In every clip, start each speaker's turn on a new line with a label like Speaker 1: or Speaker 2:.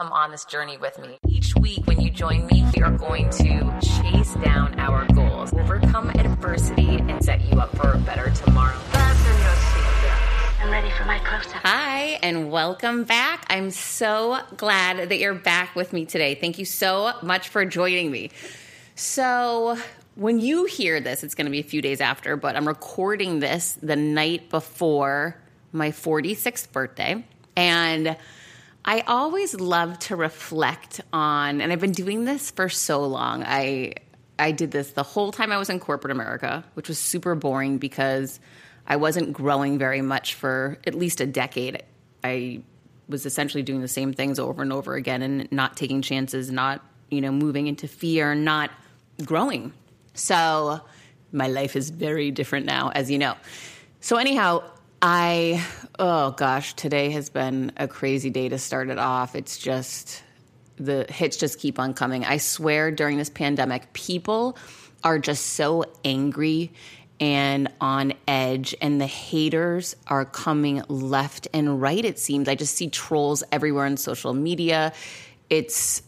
Speaker 1: come on this journey with me. Each week, when you join me, we are going to chase down our goals, overcome adversity, and set you up for a better tomorrow.
Speaker 2: I'm ready for my close up.
Speaker 1: Hi, and welcome back. I'm so glad that you're back with me today. Thank you so much for joining me. So, when you hear this, it's going to be a few days after, but I'm recording this the night before my 46th birthday. And I always love to reflect on, and I've been doing this for so long. I I did this the whole time I was in corporate America, which was super boring because I wasn't growing very much for at least a decade. I was essentially doing the same things over and over again and not taking chances, not, you know, moving into fear, not growing. So my life is very different now, as you know. So, anyhow, I, oh gosh, today has been a crazy day to start it off. It's just, the hits just keep on coming. I swear during this pandemic, people are just so angry and on edge, and the haters are coming left and right, it seems. I just see trolls everywhere on social media. It's,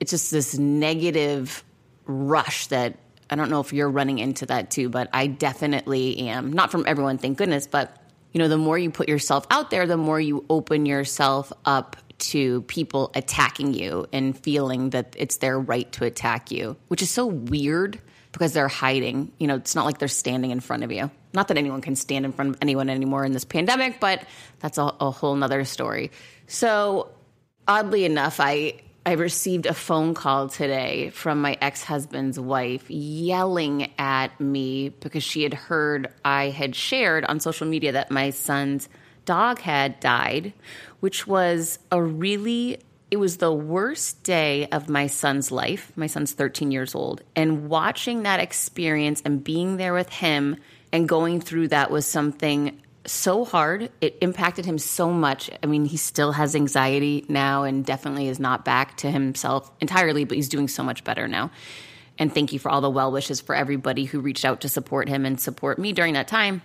Speaker 1: it's just this negative rush that I don't know if you're running into that too, but I definitely am. Not from everyone, thank goodness, but you know, the more you put yourself out there, the more you open yourself up to people attacking you and feeling that it's their right to attack you, which is so weird because they're hiding. You know, it's not like they're standing in front of you. Not that anyone can stand in front of anyone anymore in this pandemic, but that's a, a whole nother story. So, oddly enough, I I received a phone call today from my ex husband's wife yelling at me because she had heard I had shared on social media that my son's dog had died, which was a really, it was the worst day of my son's life. My son's 13 years old. And watching that experience and being there with him and going through that was something so hard. It impacted him so much. I mean, he still has anxiety now and definitely is not back to himself entirely, but he's doing so much better now. And thank you for all the well wishes for everybody who reached out to support him and support me during that time.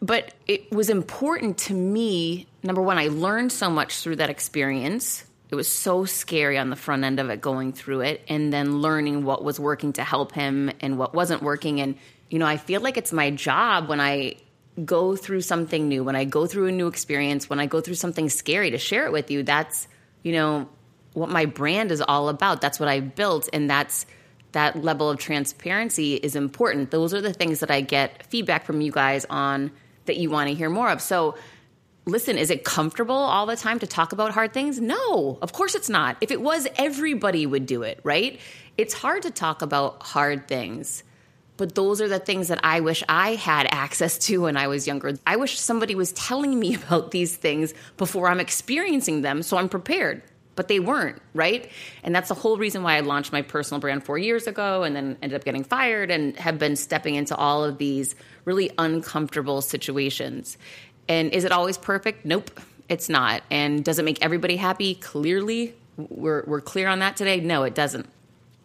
Speaker 1: But it was important to me. Number one, I learned so much through that experience. It was so scary on the front end of it going through it, and then learning what was working to help him and what wasn't working. And, you know, I feel like it's my job when I go through something new, when I go through a new experience, when I go through something scary to share it with you, that's, you know, what my brand is all about. That's what I built. And that's that level of transparency is important. Those are the things that I get feedback from you guys on that you want to hear more of. So, listen, is it comfortable all the time to talk about hard things? No, of course it's not. If it was, everybody would do it, right? It's hard to talk about hard things but those are the things that I wish I had access to when I was younger. I wish somebody was telling me about these things before I'm experiencing them so I'm prepared. But they weren't, right? And that's the whole reason why I launched my personal brand four years ago and then ended up getting fired and have been stepping into all of these really uncomfortable situations. And is it always perfect? Nope, it's not. And does it make everybody happy? Clearly, we're, we're clear on that today. No, it doesn't.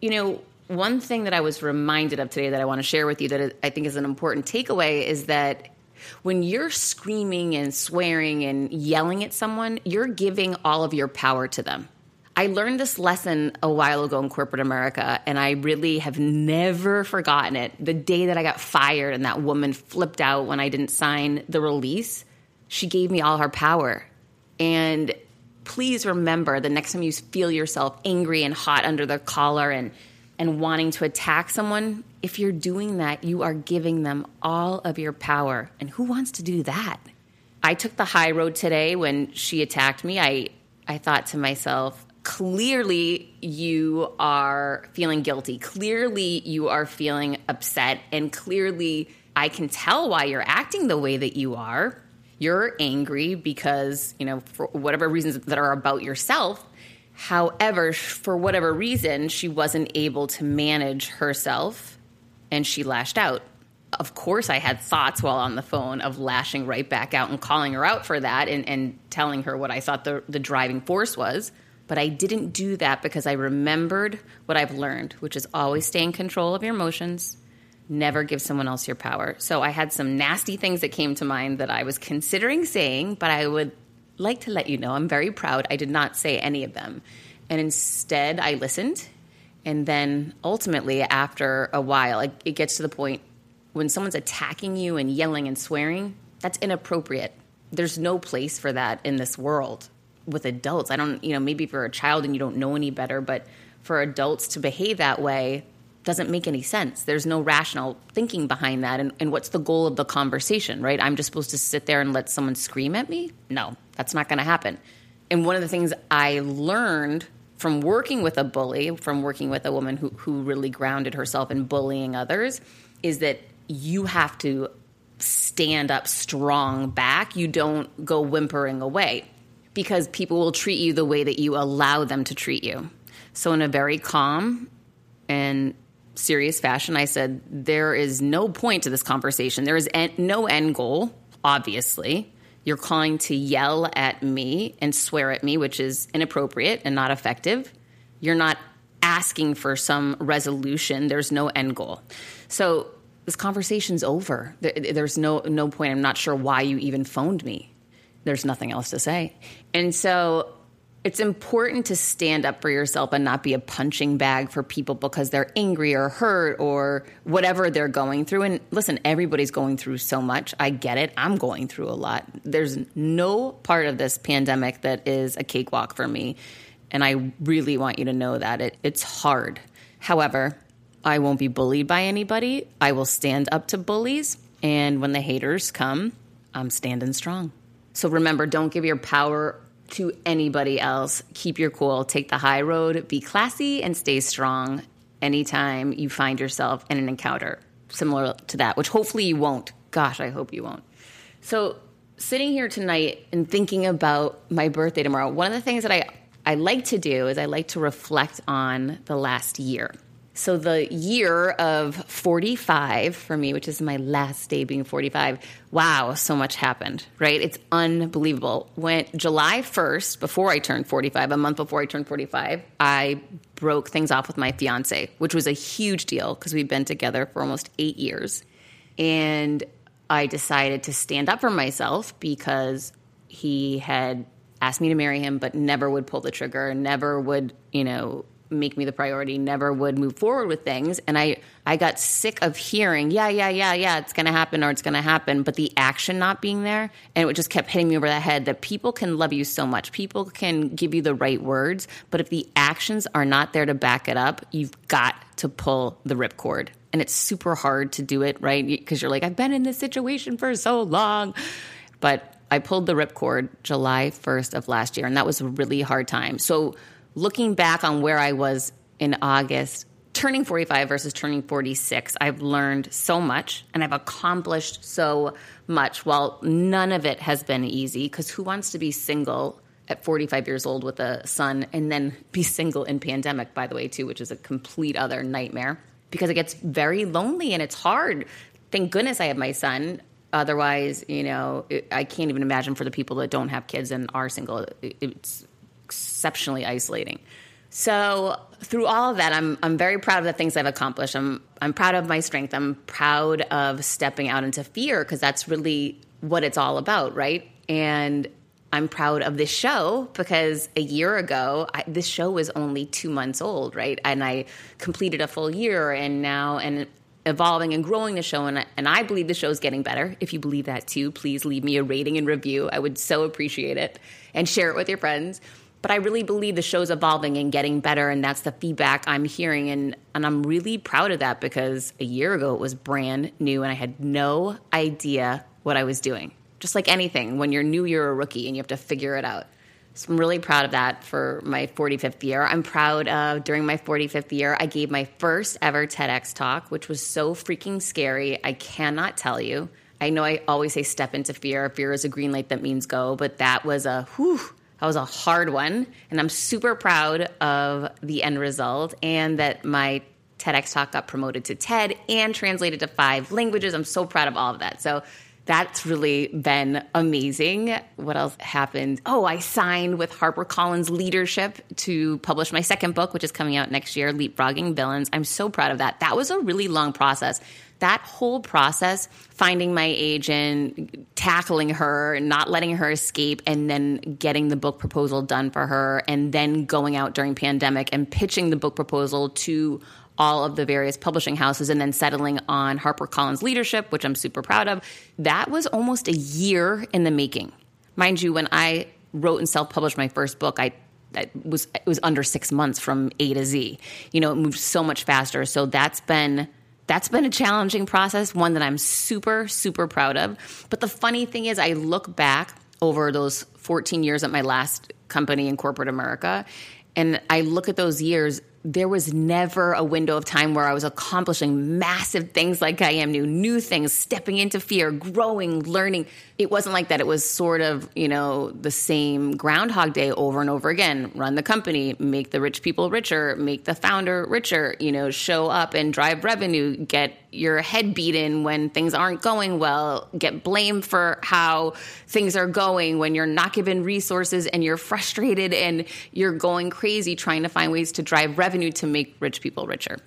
Speaker 1: You know, one thing that I was reminded of today that I want to share with you that I think is an important takeaway is that when you're screaming and swearing and yelling at someone, you're giving all of your power to them. I learned this lesson a while ago in corporate America, and I really have never forgotten it. The day that I got fired and that woman flipped out when I didn't sign the release, she gave me all her power. And please remember the next time you feel yourself angry and hot under the collar and and wanting to attack someone, if you're doing that, you are giving them all of your power. And who wants to do that? I took the high road today when she attacked me. I, I thought to myself, clearly you are feeling guilty. Clearly you are feeling upset. And clearly I can tell why you're acting the way that you are. You're angry because, you know, for whatever reasons that are about yourself. However, for whatever reason, she wasn't able to manage herself and she lashed out. Of course, I had thoughts while on the phone of lashing right back out and calling her out for that and, and telling her what I thought the, the driving force was. But I didn't do that because I remembered what I've learned, which is always stay in control of your emotions, never give someone else your power. So I had some nasty things that came to mind that I was considering saying, but I would like to let you know I'm very proud I did not say any of them. And instead, I listened. And then ultimately, after a while, it, gets to the point when someone's attacking you and yelling and swearing, that's inappropriate. There's no place for that in this world with adults. I don't, you know, maybe if you're a child and you don't know any better, but for adults to behave that way doesn't make any sense. There's no rational thinking behind that. And, and what's the goal of the conversation, right? I'm just supposed to sit there and let someone scream at me? No, that's not going to happen. And one of the things I learned from working with a bully, from working with a woman who, who really grounded herself in bullying others, is that you have to stand up strong back. You don't go whimpering away because people will treat you the way that you allow them to treat you. So, in a very calm and serious fashion, I said, There is no point to this conversation. There is en- no end goal, obviously. You're calling to yell at me and swear at me, which is inappropriate and not effective. You're not asking for some resolution. There's no end goal. So, this conversation's over. There's no no point. I'm not sure why you even phoned me. There's nothing else to say. And so it's important to stand up for yourself and not be a punching bag for people because they're angry or hurt or whatever they're going through. And listen, everybody's going through so much. I get it. I'm going through a lot. There's no part of this pandemic that is a cakewalk for me. And I really want you to know that it, it's hard. However, I won't be bullied by anybody. I will stand up to bullies. And when the haters come, I'm standing strong. So remember, don't give your power to anybody else. Keep your cool, take the high road, be classy, and stay strong anytime you find yourself in an encounter similar to that, which hopefully you won't. Gosh, I hope you won't. So, sitting here tonight and thinking about my birthday tomorrow, one of the things that I, I like to do is I like to reflect on the last year. So the year of 45 for me, which is my last day being 45, wow, so much happened, right? It's unbelievable. When July 1st, before I turned 45, a month before I turned 45, I broke things off with my fiance, which was a huge deal because we've been together for almost eight years. And I decided to stand up for myself because he had asked me to marry him, but never would pull the trigger, never would, you know, make me the priority, never would move forward with things. And I, I got sick of hearing, yeah, yeah, yeah, yeah, it's going to happen or it's going to happen, but the action not being there. And it just kept hitting me over the head that people can love you so much. People can give you the right words, but if the actions are not there to back it up, you've got to pull the ripcord. And it's super hard to do it, right? Because you're like, I've been in this situation for so long. But I pulled the ripcord July 1st of last year, and that was a really hard time. So, looking back on where I was in August, turning 45 versus turning 46, I've learned so much and I've accomplished so much. While none of it has been easy, because who wants to be single at 45 years old with a son and then be single in pandemic, by the way, too, which is a complete other nightmare because it gets very lonely and it's hard. Thank goodness I have my son. Otherwise, you know, I can't even imagine for the people that don't have kids and are single. It, it's exceptionally isolating. So through all of that, I'm I'm very proud of the things I've accomplished. I'm I'm proud of my strength. I'm proud of stepping out into fear because that's really what it's all about, right? And I'm proud of this show because a year ago, I, this show was only two months old, right? And I completed a full year, and now and evolving and growing the show, and and I believe the show is getting better. If you believe that too, please leave me a rating and review. I would so appreciate it, and share it with your friends but I really believe the show's evolving and getting better, and that's the feedback I'm hearing, and and I'm really proud of that because a year ago it was brand new, and I had no idea what I was doing. Just like anything, when you're new, you're a rookie, and you have to figure it out. So I'm really proud of that for my 45th year. I'm proud of during my 45th year, I gave my first ever TEDx talk, which was so freaking scary. I cannot tell you. I know I always say step into fear. Fear is a green light that means go, but that was a whew that was a hard one, and I'm super proud of the end result and that my TEDx talk got promoted to TED and translated to five languages. I'm so proud of all of that. So that's really been amazing. What else happened? Oh, I signed with HarperCollins Leadership to publish my second book, which is coming out next year, Leapfrogging Villains. I'm so proud of that. That was a really long process. That whole process, finding my agent, tackling her, not letting her escape, and then getting the book proposal done for her, and then going out during pandemic and pitching the book proposal to all of the various publishing houses and then settling on HarperCollins leadership, which I'm super proud of. That was almost a year in the making. Mind you, when I wrote and self-published my first book, I it was it was under 6 months from A to Z. You know, it moved so much faster. So that's been that's been a challenging process, one that I'm super super proud of. But the funny thing is I look back over those 14 years at my last company in corporate America and I look at those years there was never a window of time where I was accomplishing massive things like I am new, new things, stepping into fear, growing, learning. It wasn't like that. It was sort of, you know, the same Groundhog Day over and over again. Run the company, make the rich people richer, make the founder richer, you know, show up and drive revenue, get your head beaten when things aren't going well, get blamed for how things are going when you're not given resources and you're frustrated and you're going crazy trying to find ways to drive revenue to make rich people richer.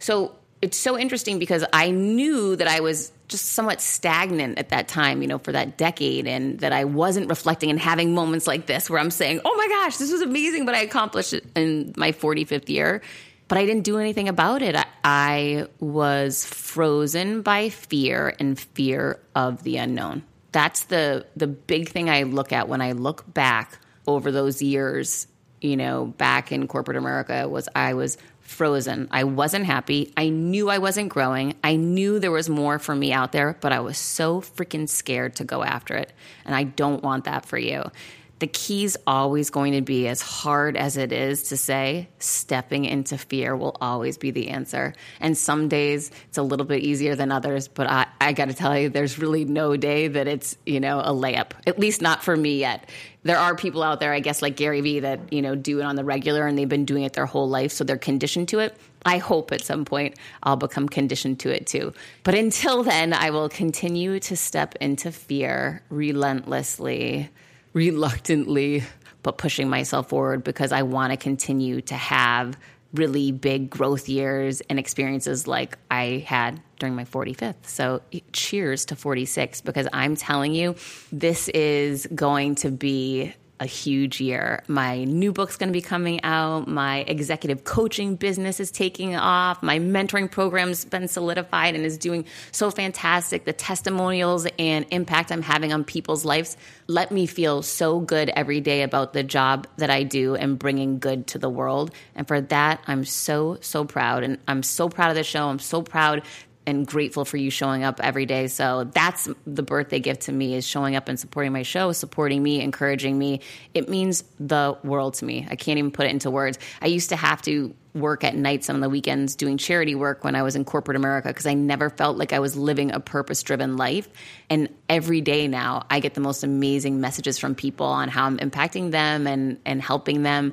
Speaker 1: So it's so interesting because I knew that I was just somewhat stagnant at that time, you know, for that decade, and that I wasn't reflecting and having moments like this where I'm saying, oh my gosh, this was amazing, but I accomplished it in my 45th year but I didn't do anything about it. I, I was frozen by fear and fear of the unknown. That's the the big thing I look at when I look back over those years, you know, back in corporate America was I was frozen. I wasn't happy. I knew I wasn't growing. I knew there was more for me out there, but I was so freaking scared to go after it. And I don't want that for you the key's always going to be as hard as it is to say, stepping into fear will always be the answer. And some days it's a little bit easier than others, but I, I got to tell you, there's really no day that it's, you know, a layup, at least not for me yet. There are people out there, I guess, like Gary Vee that, you know, do it on the regular and they've been doing it their whole life. So they're conditioned to it. I hope at some point I'll become conditioned to it too. But until then, I will continue to step into fear relentlessly reluctantly, but pushing myself forward because I want to continue to have really big growth years and experiences like I had during my 45th. So cheers to 46 because I'm telling you, this is going to be a huge year. My new book's going to be coming out. My executive coaching business is taking off. My mentoring program's been solidified and is doing so fantastic. The testimonials and impact I'm having on people's lives let me feel so good every day about the job that I do and bringing good to the world. And for that, I'm so, so proud. And I'm so proud of the show. I'm so proud and grateful for you showing up every day. So that's the birthday gift to me is showing up and supporting my show, supporting me, encouraging me. It means the world to me. I can't even put it into words. I used to have to work at nights on the weekends doing charity work when I was in corporate America because I never felt like I was living a purpose driven life. And every day now, I get the most amazing messages from people on how I'm impacting them and, and helping them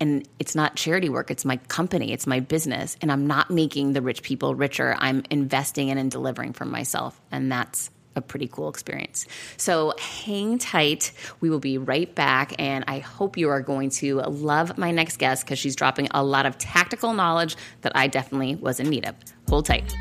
Speaker 1: and it's not charity work it's my company it's my business and i'm not making the rich people richer i'm investing in and delivering for myself and that's a pretty cool experience. So hang tight. We will be right back. And I hope you are going to love my next guest because she's dropping a lot of tactical knowledge that I definitely was in need of. Hold tight.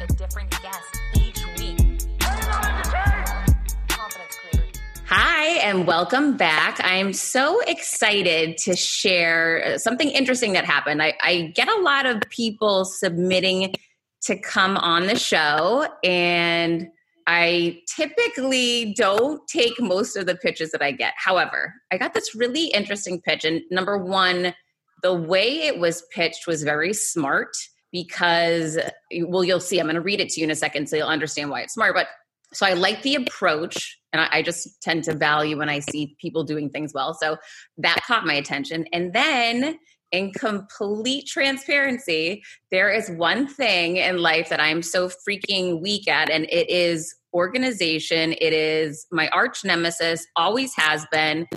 Speaker 1: Hi, and welcome back. I'm so excited to share uh, something interesting that happened. I, I, get a lot of people submitting to come on the show, and I typically don't take most of the pitches that I get. However, I got this really interesting pitch, and number one, the way it was pitched was very smart because, well, you'll see. I'm going to read it to you in a second so you'll understand why it's smart. But so I like the approach, and I, I, just tend to value when I see people doing things well. So that caught my attention. And then, in complete transparency, there is one thing in life that I'm so freaking weak at, and it is organization. It is my arch nemesis, always has been.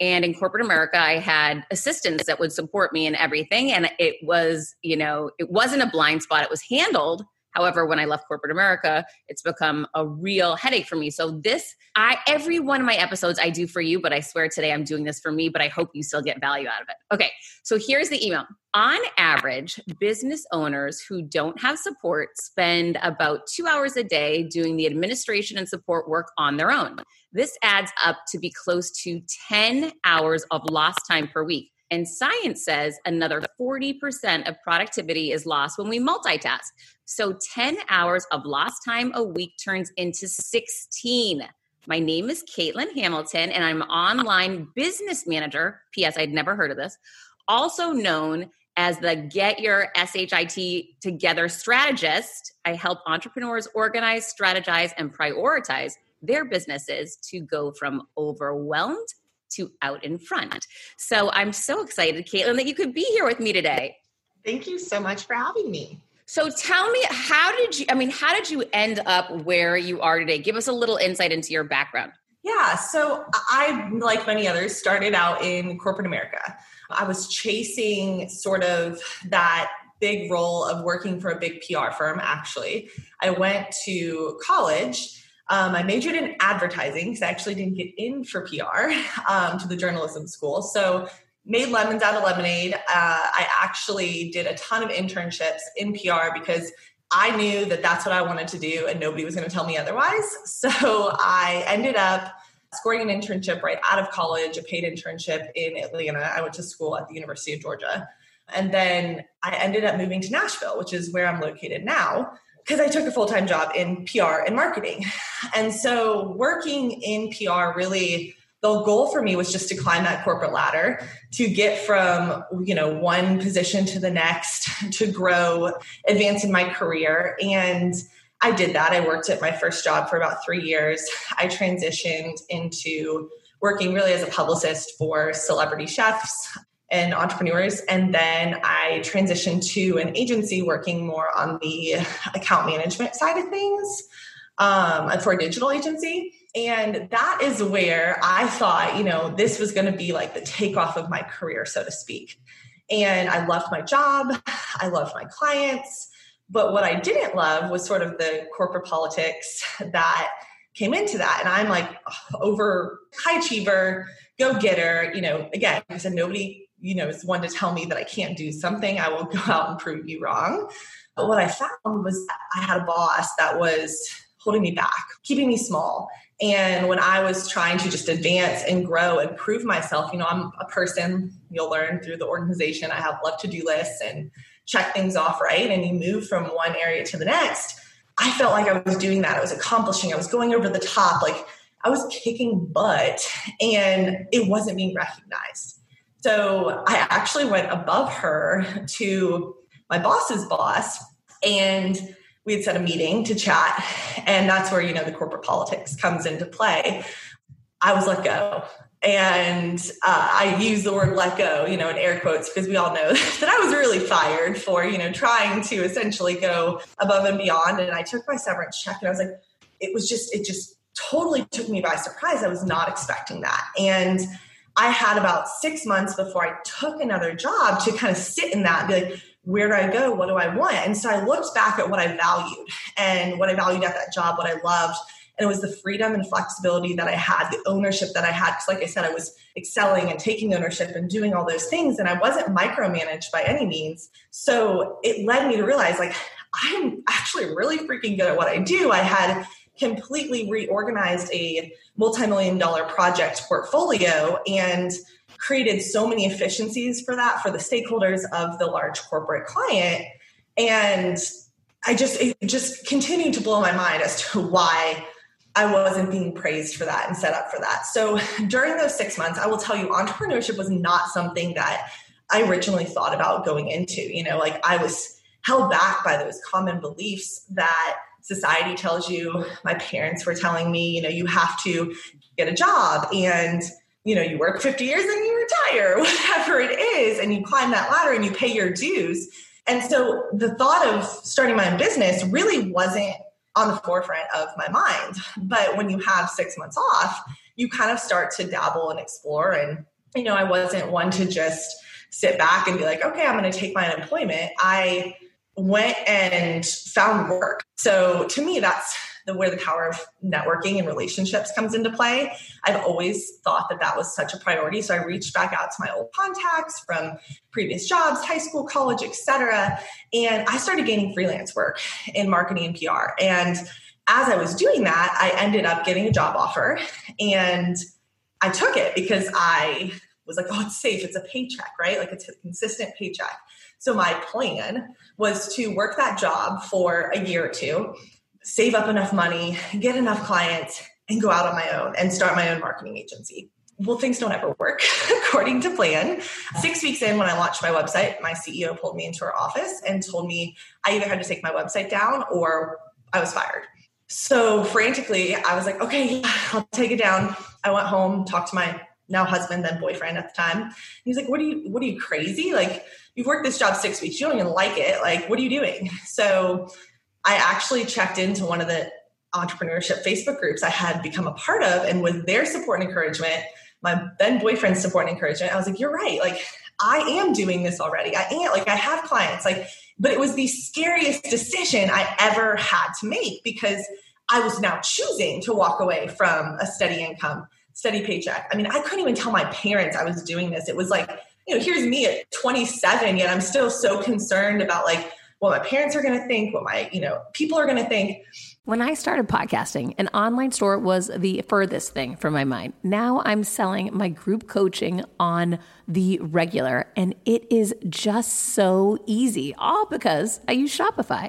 Speaker 1: And in corporate America, I had assistants that would support me in everything. And it was, you know, it wasn't a blind spot, it was handled However, when I left corporate America, it's become a real headache for me. So this, I every one of my episodes I do for you, but I swear today I'm doing this for me, but I hope you still get value out of it. Okay. So here's the email. On average, business owners who don't have support spend about 2 hours a day doing the administration and support work on their own. This adds up to be close to 10 hours of lost time per week. And science says another 40% of productivity is lost when we multitask. So 10 hours of lost time a week turns into 16. My name is Caitlin Hamilton, and I'm online business manager. P.S. I'd never heard of this. Also known as the Get Your SHIT Together strategist. I help entrepreneurs organize, strategize, and prioritize their businesses to go from overwhelmed to out in front. So I'm so excited, Caitlin, that you could be here with me today.
Speaker 3: Thank you so much for having me.
Speaker 1: So tell me, how did you, I mean, how did you end up where you are today? Give us a little insight into your background.
Speaker 3: Yeah, so I, like many others, started out in corporate America. I was chasing sort of that big role of working for a big PR firm, actually. I went to college um, I majored in advertising because I actually didn't get in for PR um, to the journalism school. So made lemons out of lemonade. Uh, I actually did a ton of internships in PR because I knew that that's what I wanted to do and nobody was going to tell me otherwise. So I ended up scoring an internship right out of college, a paid internship in Atlanta. I went to school at the University of Georgia. And then I ended up moving to Nashville, which is where I'm located now because I took a full time job in PR and marketing. And so working in PR really the goal for me was just to climb that corporate ladder to get from you know one position to the next to grow advance in my career. And i did that. I worked at my first job for about three years. I transitioned into working really as a publicist for celebrity chefs and entrepreneurs. And then I transitioned to an agency working more on the account management side of things um, for a digital agency. And that is where I thought, you know, this was going to be like the takeoff of my career, so to speak. And I loved my job, I loved my clients. But what I didn't love was sort of the corporate politics that came into that. And I'm like over high achiever, go getter. You know, again, I said nobody you know, is one to tell me that I can't do something, I will go out and prove you wrong. But what I found was I had a boss that was holding me back, keeping me small. And when I was trying to just advance and grow and prove myself, you know, I'm a person you'll learn through the organization. I have love to do lists and check things off right. And you move from one area to the next. I felt like I was doing that. I was accomplishing, I was going over the top. Like I was kicking butt and it wasn't being recognized. So I actually went above her to my boss's boss and we had set a meeting to chat. And that's where, you know, the corporate politics comes into play. I was let go. And uh, I use the word let go, you know, in air quotes, because we all know that I was really fired for, you know, trying to essentially go above and beyond. And I took my severance check and I was like, it was just, it just totally took me by surprise. I was not expecting that. And I had about six months before I took another job to kind of sit in that and be like, where do I go? What do I want? And so I looked back at what I valued and what I valued at that job, what I loved. And it was the freedom and flexibility that I had, the ownership that I had. Because, like I said, I was excelling and taking ownership and doing all those things. And I wasn't micromanaged by any means. So it led me to realize, like, I'm actually really freaking good at what I do. I had completely reorganized a multi-million dollar project portfolio and created so many efficiencies for that for the stakeholders of the large corporate client. And i just it just continued to blow my mind as to why i wasn't being praised for that and set up for that. So during those six months i will tell you entrepreneurship was not something that i originally thought about going into. You know like i was held back by those common beliefs that society tells you my parents were telling me you know you have to get a job and you know you work 50 years and you retire whatever it is and you climb that ladder and you pay your dues. And so the thought of starting my own business really wasn't on the forefront of my mind. But when you have six months off you kind of start to dabble and explore. And you know i wasn't one to just sit back and be like okay i'm going to take my unemployment. I went and found work. So to me, that's the where the power of networking and relationships comes into play. I've always thought that that was such a priority. So I reached back out to my old contacts from previous jobs, high school, college, etc. And I started gaining freelance work in marketing and PR. And as I was doing that, I ended up getting a job offer and I took it because I was like, oh, it's safe. It's a paycheck, right? Like it's a consistent paycheck. So my plan was to work that job for a year or two, save up enough money, get enough clients, and go out on my own and start my own marketing agency. Well, things don't ever work according to plan. Six weeks in, when I launched my website, my CEO pulled me into her office and told me I either had to take my website down or I was fired. So frantically, I was like, okay, I'll take it down. I went home, talked to my now husband, then boyfriend at the time. He's like, what are you, what are you crazy? Like, you've worked this job six weeks. You don't even like it. Like, what are you doing? So I actually checked into one of the entrepreneurship Facebook groups I had become a part of. And with their support and encouragement, my then boyfriend's support and encouragement, I was like, you're right. Like, I am doing this already. I am like, I have clients. Like, but it was the scariest decision I ever had to make because I was now choosing to walk away from a steady income, steady paycheck. I mean, I couldn't even tell my parents I was doing this. It was like, you know, here's me at 27, yet I'm still so concerned about like what my parents are going to think, what my, you know, people are going to think.
Speaker 1: When I started podcasting, an online store was the furthest thing from my mind. Now I'm selling my group coaching on the regular, and it is just so easy, all because I use Shopify.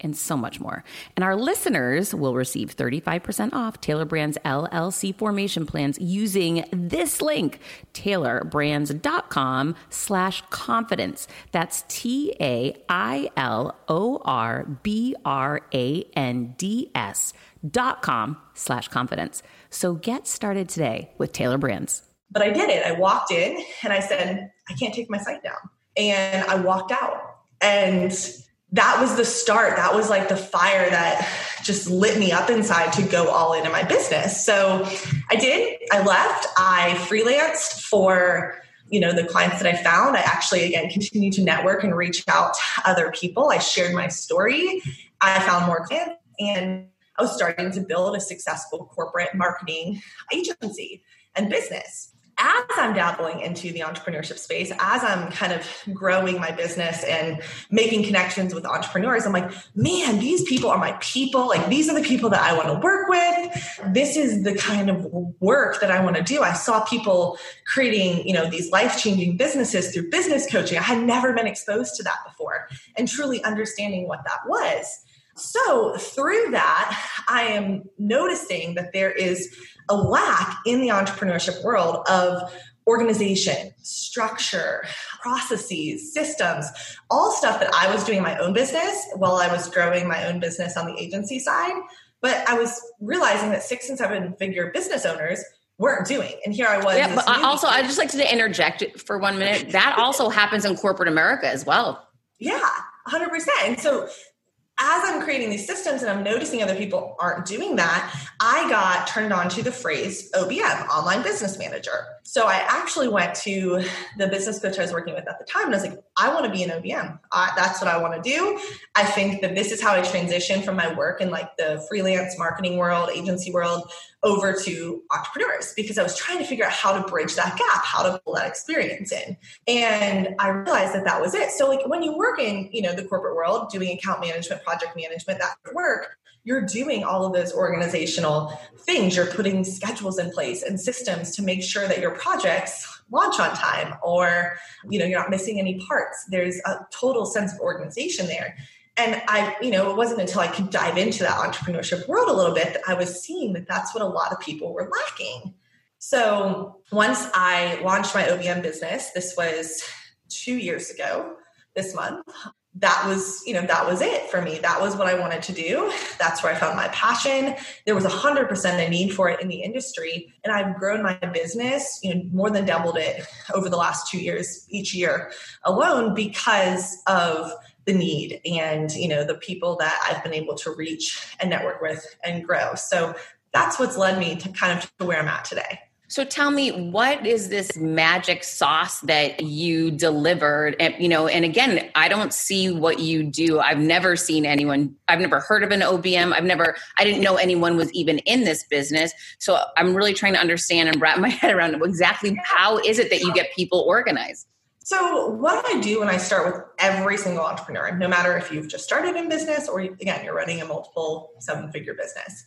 Speaker 1: and so much more. And our listeners will receive 35% off Tailor Brands LLC formation plans using this link, tailorbrands.com slash confidence. That's T-A-I-L-O-R-B-R-A-N-D-S dot com slash confidence. So get started today with Tailor Brands.
Speaker 3: But I did it. I walked in and I said, I can't take my site down. And I walked out. And that was the start. That was like the fire that just lit me up inside to go all in in my business. So I did. I left. I freelanced for you know the clients that I found. I actually again continued to network and reach out to other people. I shared my story. I found more clients and I was starting to build a successful corporate marketing agency and business as I'm dabbling into the entrepreneurship space, as I'm kind of growing my business and making connections with entrepreneurs, I'm like, man, these people are my people. Like, these are the people that I want to work with. This is the kind of work that I want to do. I saw people creating, you know, these life changing businesses through business coaching. I had never been exposed to that before and truly understanding what that was. So, through that, I am noticing that there is a lack in the entrepreneurship world of organization, structure, processes, systems, all stuff that I was doing in my own business while I was growing my own business on the agency side. But I was realizing that six and seven figure business owners weren't doing. And here I was.
Speaker 1: Yeah, but also, I just like to interject for one minute. That also happens in corporate America as well.
Speaker 3: Yeah, 100%. And so as I'm creating these systems and I'm noticing other people aren't doing that, I got turned on to the phrase OBM, online business manager. So I actually went to the business coach I was working with at the time and I was like, I want to be an OBM. that's what I want to do. I think that this is how I transition from my work in like the freelance marketing world, agency world over to entrepreneurs because I was trying to figure out how to bridge that gap, how to pull that experience in. And I realized that that was it. So like when you work in, you know, the corporate world, doing account management, project management, that work, you're doing all of those organizational things. You're putting schedules in place and systems to make sure that your projects launch on time or, you know, you're not missing any parts. There's a total sense of organization there and I, you know, it wasn't until I could dive into that entrepreneurship world a little bit that I was seeing that that's what a lot of people were lacking. So once I launched my OBM business, this was two years ago this month. That was, you know, that was it for me. That was what I wanted to do. That's where I found my passion. There was a hundred percent a need for it in the industry. And I've grown my business, you know, more than doubled it over the last two years, each year alone because of the need and you know the people that I've been able to reach and network with and grow. So that's what's led me to kind of to where I'm at today.
Speaker 1: So tell me, what is this magic sauce that you delivered? And, you know, and again, I don't see what you do. I've never seen anyone. I've never heard of an OBM. I've never. I didn't know anyone was even in this business. So I'm really trying to understand and wrap my head around exactly how is it that you get people organized.
Speaker 3: So, what I do when I start with every single entrepreneur, no matter if you've just started in business or again, you're running a multiple seven figure business,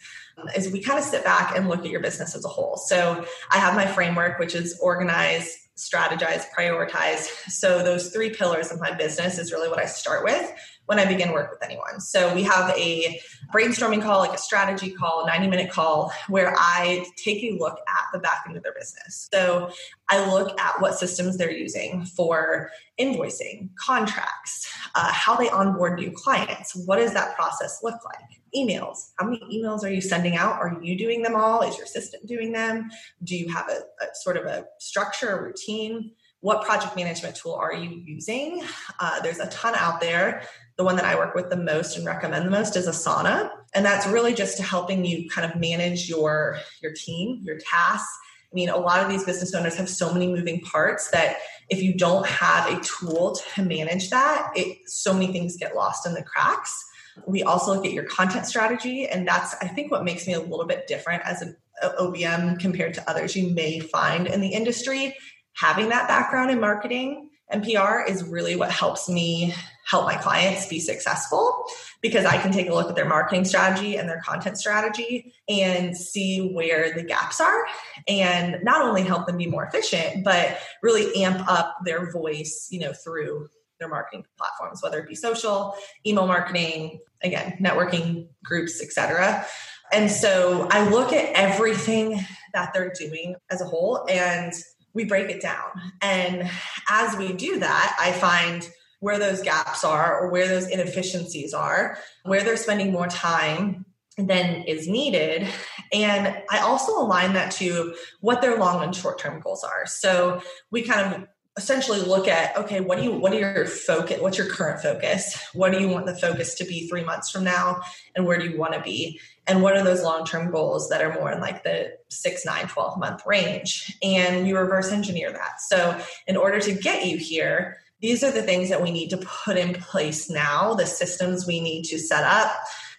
Speaker 3: is we kind of sit back and look at your business as a whole. So, I have my framework, which is organize, strategize, prioritize. So, those three pillars of my business is really what I start with when I begin work with anyone. So we have a brainstorming call, like a strategy call, a 90 minute call, where I take a look at the back end of their business. So I look at what systems they're using for invoicing, contracts, uh, how they onboard new clients. What does that process look like? Emails. How many emails are you sending out? Are you doing them all? Is your assistant doing them? Do you have a, a sort of a structure, a routine? What project management tool are you using? Uh, there's a ton out there the one that I work with the most and recommend the most is Asana. And that's really just to helping you kind of manage your your team, your tasks. I mean, a lot of these business owners have so many moving parts that if you don't have a tool to manage that, it so many things get lost in the cracks. We also look at your content strategy, and that's I think what makes me a little bit different as an OBM compared to others you may find in the industry. Having that background in marketing and PR is really what helps me help my clients be successful because I can take a look at their marketing strategy and their content strategy and see where the gaps are and not only help them be more efficient but really amp up their voice, you know, through their marketing platforms whether it be social, email marketing, again, networking groups, etc. And so I look at everything that they're doing as a whole and we break it down. And as we do that, I find where those gaps are or where those inefficiencies are, where they're spending more time than is needed. And I also align that to what their long and short term goals are. So we kind of essentially look at okay what do you what are your focus what's your current focus? What do you want the focus to be three months from now? And where do you want to be? And what are those long-term goals that are more in like the 6 9 12 month range? And we reverse engineer that. So in order to get you here these are the things that we need to put in place now the systems we need to set up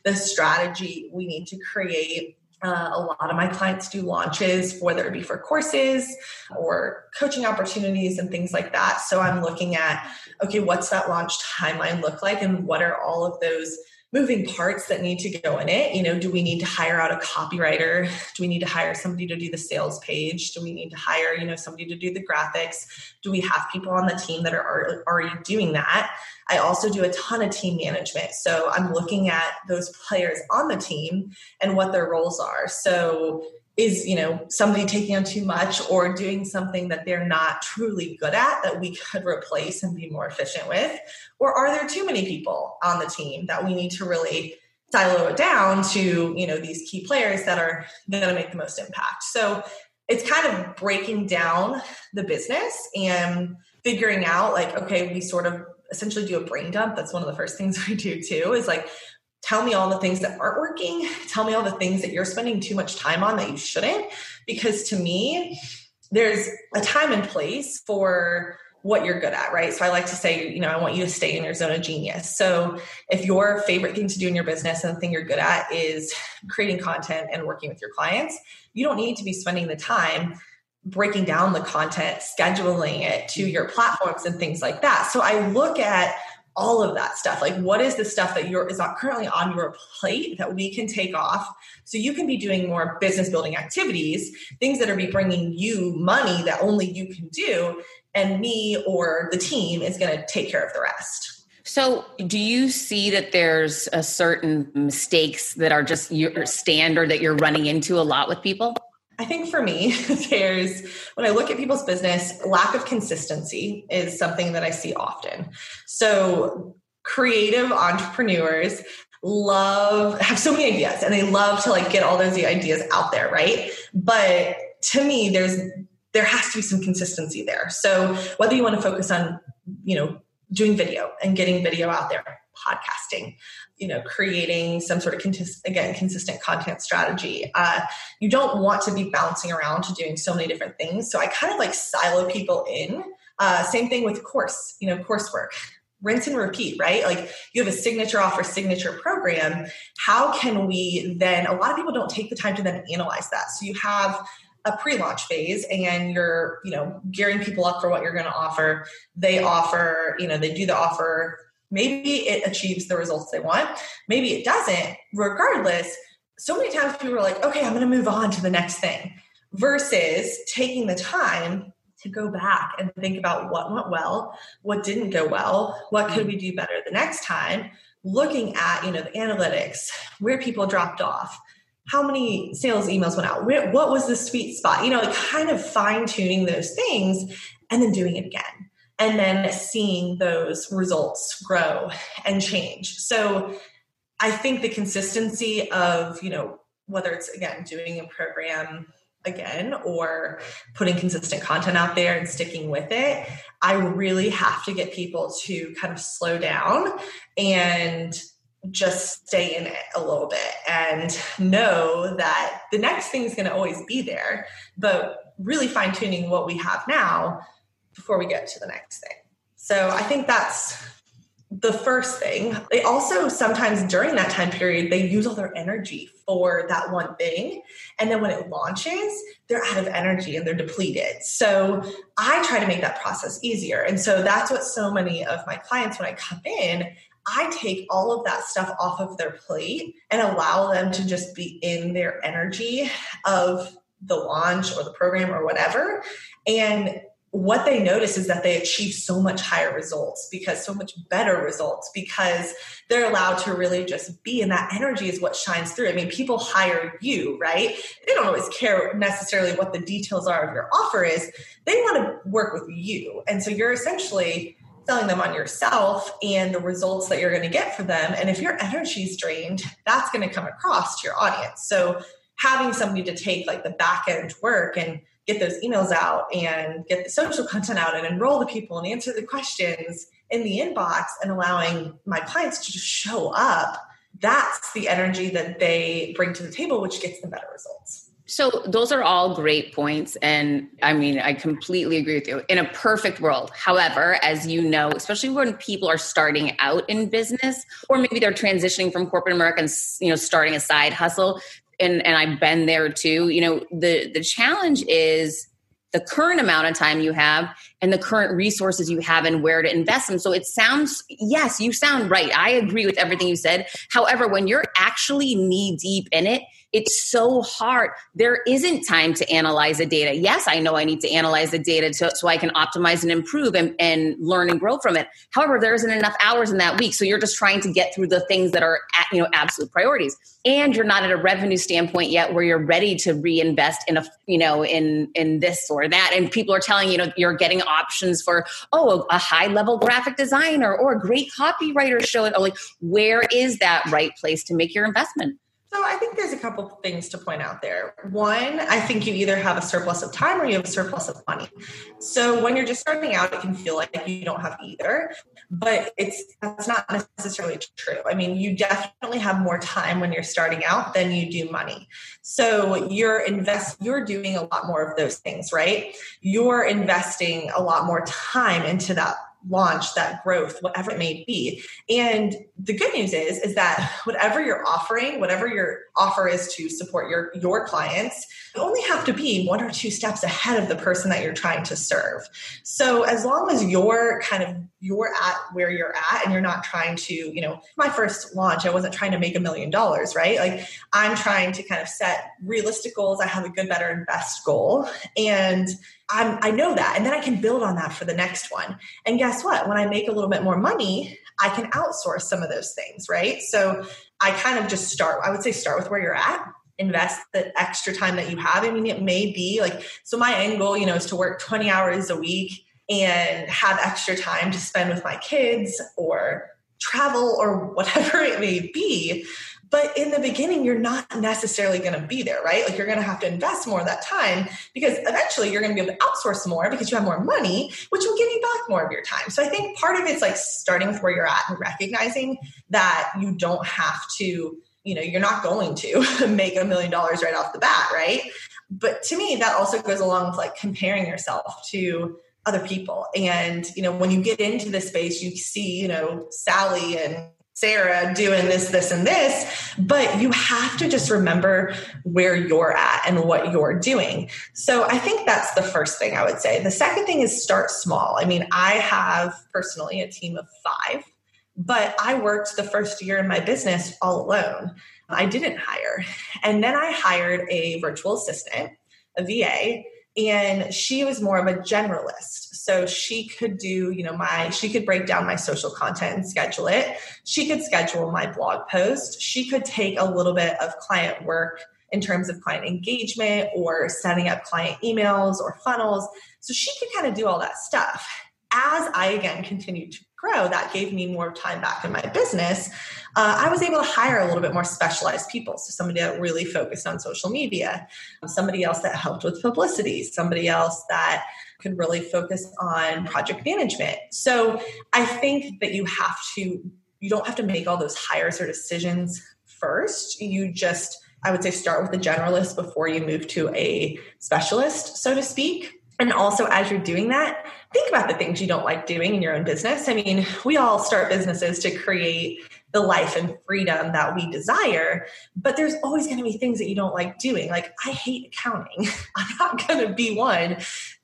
Speaker 3: the strategy we need to create uh, a lot of my clients do launches, whether it be for courses or coaching opportunities and things like that. So I'm looking at, okay, what's that launch timeline look like and what are all of those moving parts that need to go in it. You know, do we need to hire out a copywriter? Do we need to hire somebody to do the sales page? Do we need to hire, you know, somebody to do the graphics? Do we have people on the team that are already doing that? I also do a ton of team management. So I'm looking at those players on the team and what their roles are. So is you know somebody taking on too much or doing something that they're not truly good at that we could replace and be more efficient with? Or are there too many people on the team that we need to really silo it down to you know these key players that are going to make the most impact? So it's kind of breaking down the business and figuring out like okay we sort of essentially do a brain dump. That's one of the first things we do too is like tell me all the things that aren't working. Tell me all the things that you're spending too much time on that you shouldn't. Because to me there's a time and place for what you're good at right? So i like to say you know i want you to stay in your zone of genius. So if your favorite thing to do in your business and the thing you're good at is creating content and working with your clients you don't need to be spending the time breaking down the content scheduling it to your platforms and things like that. So i look at all of that stuff. Like what is the stuff that you're is not currently on your plate that we can take off? So you can be doing more business building activities things that are be bringing you money that only you can do and me or the team is going to take care of the rest.
Speaker 1: So do you see that there's a certain mistakes that are just your standard that you're running into a lot with people
Speaker 3: I think for me, there's when I look at people's business, lack of consistency is something that I see often. So, creative entrepreneurs love have so many ideas and they love to like get all those ideas out there, right? But to me, there's there has to be some consistency there. So, whether you want to focus on, you know, doing video and getting video out there, podcasting, you know creating some sort of consist- again consistent content strategy. Uh, you don't want to be bouncing around to doing so many different things. So i kind of like silo people in. Uh, same thing with course you know coursework. Rinse and repeat right? Like you have a signature offer signature program. How can we then a lot of people don't take the time to then analyze that. So you have a pre-launch phase and you're you know gearing people up for what you're going to offer. They offer you know they do the offer Maybe it achieves the results they want. Maybe it doesn't. Regardless, so many times people are like, okay, I'm going to move on to the next thing versus taking the time to go back and think about what went well, what didn't go well, what could we do better the next time, looking at, you know, the analytics, where people dropped off, how many sales emails went out, where, what was the sweet spot, you know, like kind of fine tuning those things and then doing it again and then seeing those results grow and change. So I think the consistency of, you know, whether it's again doing a program again or putting consistent content out there and sticking with it, I really have to get people to kind of slow down and just stay in it a little bit and know that the next thing is going to always be there, but really fine tuning what we have now before we get to the next thing. So I think that's the first thing. They also sometimes during that time period, they use all their energy for that one thing. And then when it launches, they're out of energy and they're depleted. So I try to make that process easier. And so that's what so many of my clients, when I come in, I take all of that stuff off of their plate and allow them to just be in their energy of the launch or the program or whatever. And what they notice is that they achieve so much higher results because so much better results because they're allowed to really just be and that energy is what shines through. I mean, people hire you, right? They don't always care necessarily what the details are of your offer is. They want to work with you. And so you're essentially selling them on yourself and the results that you're going to get for them. And if your energy is drained, that's going to come across to your audience. So having somebody to take like the back end work and get those emails out and get the social content out and enroll the people and answer the questions in the inbox and allowing my clients to just show up, that's the energy that they bring to the table, which gets them better results.
Speaker 1: So those are all great points. And I mean, I completely agree with you. In a perfect world, however, as you know, especially when people are starting out in business, or maybe they're transitioning from corporate America and you know starting a side hustle, and, and I've been there too, you know, the the challenge is the current amount of time you have and the current resources you have and where to invest them. So it sounds, yes, you sound right. I agree with everything you said. However, when you're actually knee deep in it, it's so hard. There isn't time to analyze the data. Yes, I know I need to analyze the data to, so I can optimize and improve and, and learn and grow from it. However, there isn't enough hours in that week. So you're just trying to get through the things that are, at, you know, absolute priorities. And you're not at a revenue standpoint yet where you're ready to reinvest in a, you know, in, in this or that. And people are telling you know, you're getting options for, oh, a, a high level graphic designer or a great copywriter show it. Like, where is that right place to make your investment?
Speaker 3: So I think there's a couple things to point out there. One, I think you either have a surplus of time or you have a surplus of money. So when you're just starting out, it can feel like you don't have either, but it's that's not necessarily true. I mean, you definitely have more time when you're starting out than you do money. So you're invest you're doing a lot more of those things, right? You're investing a lot more time into that launch that growth whatever it may be. And the good news is is that whatever you're offering whatever your offer is to support your your clients you only have to be one or two steps ahead of the person that you're trying to serve. So as long as you're kind of you're at where you're at and you're not trying to you know my first launch i wasn't trying to make a million dollars right like i'm trying to kind of set realistic goals i have a good better and best goal and I'm, I know that. And then I can build on that for the next one. And guess what? When I make a little bit more money, I can outsource some of those things, right? So I kind of just start, I would say, start with where you're at. Invest the extra time that you have. I mean, it may be like, so my end goal, you know, is to work 20 hours a week and have extra time to spend with my kids or travel or whatever it may be. But in the beginning, you're not necessarily going to be there, right? Like you're going to have to invest more of that time because eventually you're going to be able to outsource more because you have more money, which will give you back more of your time. So I think part of it's like starting with where you're at and recognizing that you don't have to, you know, you're not going to make a million dollars right off the bat, right? But to me, that also goes along with like comparing yourself to other people. And, you know, when you get into this space, you see, you know, Sally and Sarah doing this, this, and this, but you have to just remember where you're at and what you're doing. So I think that's the first thing I would say. The second thing is start small. I mean, I have personally a team of five, but I worked the first year in my business all alone. I didn't hire. And then I hired a virtual assistant, a VA, and she was more of a generalist. So she could do you know my she could break down my social content and schedule it. She could schedule my blog post. She could take a little bit of client work in terms of client engagement or setting up client emails or funnels. So she could kind of do all that stuff. As i again continued to grow, that gave me more time back in my business. Uh, I was able to hire a little bit more specialized people. So, somebody that really focused on social media, somebody else that helped with publicity, somebody else that could really focus on project management. So, I think that you have to, you don't have to make all those hires or decisions first. You just, I would say, start with a generalist before you move to a specialist, so to speak. And also, as you're doing that, think about the things you don't like doing in your own business. I mean, we all start businesses to create the life and freedom that we desire, but there's always going to be things that you don't like doing. Like, I hate accounting. I'm not going to be one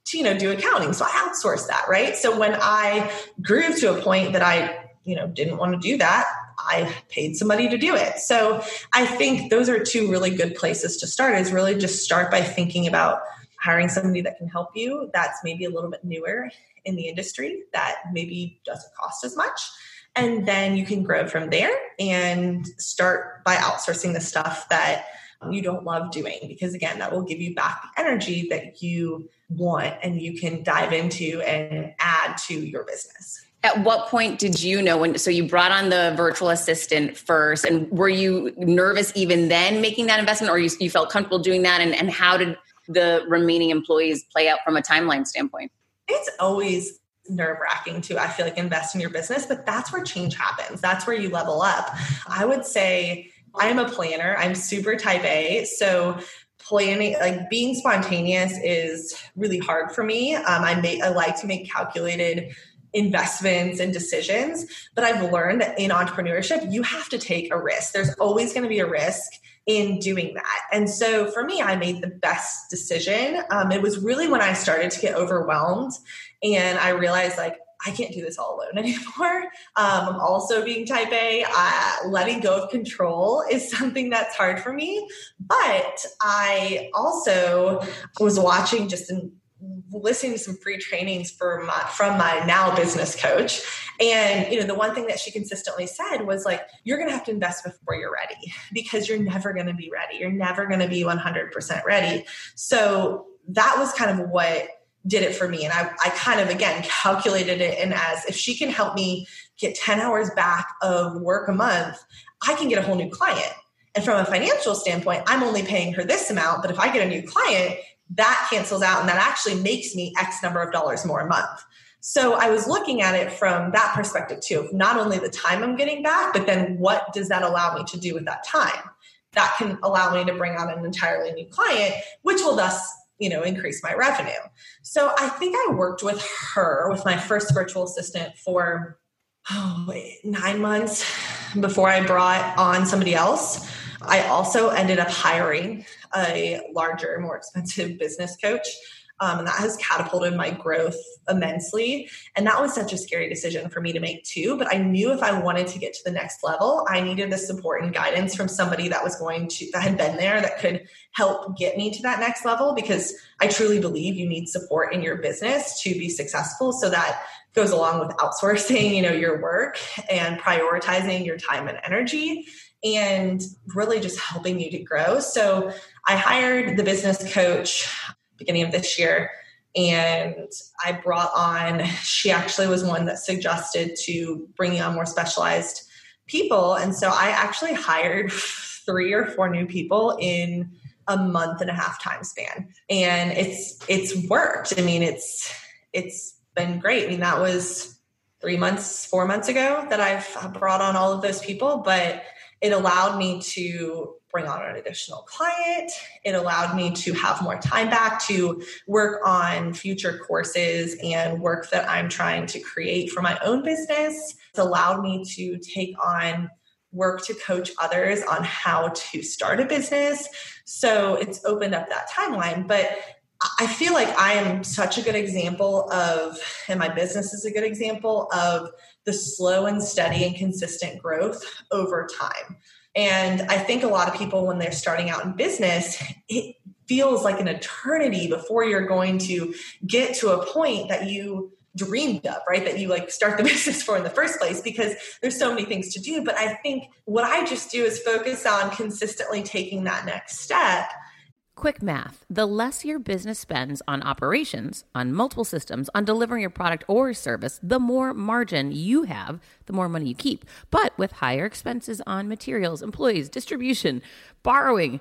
Speaker 3: to, you know, do accounting. So I outsource that, right? So when I grew to a point that I, you know, didn't want to do that, I paid somebody to do it. So I think those are two really good places to start is really just start by thinking about hiring somebody that can help you that's maybe a little bit newer in the industry that maybe doesn't cost as much. And then you can grow from there and start by outsourcing the stuff that you don't love doing because again that will give you back the energy that you want and you can dive into and add to your business.
Speaker 1: At what point did you know when so you brought on the virtual assistant first and were you nervous even then making that investment or you, you felt comfortable doing that? And, and how did the remaining employees play out from a timeline standpoint?
Speaker 3: It's always nerve wracking to, I feel like, invest in your business, but that's where change happens. That's where you level up. I would say I am a planner, I'm super type A. So, planning like being spontaneous is really hard for me um, i make i like to make calculated investments and decisions but i've learned that in entrepreneurship you have to take a risk there's always going to be a risk in doing that. And so for me, I made the best decision. Um, it was really when I started to get overwhelmed and I realized like, I can't do this all alone anymore. Um, I'm also being type A. Uh, letting go of control is something that's hard for me. But I also was watching just an listening to some free trainings for my, from my now business coach. And you know the one thing that she consistently said was like you're going to have to invest before you're ready because you're never going to be ready. You're never going to be 100% ready. So that was kind of what did it for me. And I, I kind of again calculated it and as if she can help me get 10 hours back of work a month i can get a whole new client. And from a financial standpoint, I'm only paying her this amount, but if I get a new client, that cancels out and that actually makes me X number of dollars more a month. So I was looking at it from that perspective too, not only the time I'm getting back, but then what does that allow me to do with that time? That can allow me to bring on an entirely new client, which will thus, you know, increase my revenue. So I think I worked with her, with my first virtual assistant for oh, nine months before I brought on somebody else. I also ended up hiring a larger, more expensive business coach. Um, and that has catapulted my growth immensely. And that was such a scary decision for me to make too. But I knew if I wanted to get to the next level, I needed the support and guidance from somebody that was going to, that had been there, that could help get me to that next level. Because I truly believe you need support in your business to be successful. So that goes along with outsourcing, you know, your work and prioritizing your time and energy and really just helping you to grow. So I hired the business coach beginning of this year and I brought on she actually was one that suggested to bring on more specialized people. And so I actually hired three or four new people in a month and a half time span. And it's it's worked. I mean it's it's been great. I mean that was three months four months ago that i've brought on all of those people but it allowed me to bring on an additional client. It allowed me to have more time back to work on future courses and work that I'm trying to create for my own business. It's allowed me to take on work to coach others on how to start a business. So it's opened up that timeline. But I feel like I am such a good example of, and my business is a good example of the slow and steady and consistent growth over time. And I think a lot of people, when they're starting out in business, it feels like an eternity before you're going to get to a point that you dreamed of, right? That you like start the business for in the first place because there's so many things to do. But I think what I just do is focus on consistently taking that next step
Speaker 1: Quick math the less your business spends on operations, on multiple systems, on delivering your product or service, the more margin you have, the more money you keep. But with higher expenses on materials, employees, distribution, borrowing,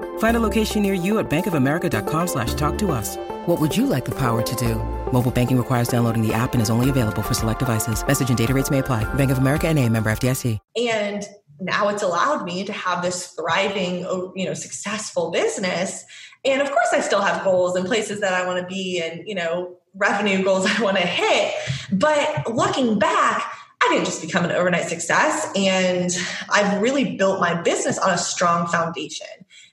Speaker 4: Find a location near you at bankofamerica.com slash talk to us. What would you like the power to do? Mobile banking requires downloading the app and is only available for select devices. Message and data rates may apply. Bank of America and a member FDIC.
Speaker 3: And now it's allowed me to have this thriving, oh, you know, successful business. And of course I still have goals and places that I want to be and, you know, revenue goals I want to hit. But looking back, I didn't just become an overnight success and I've really built my business on a strong foundation.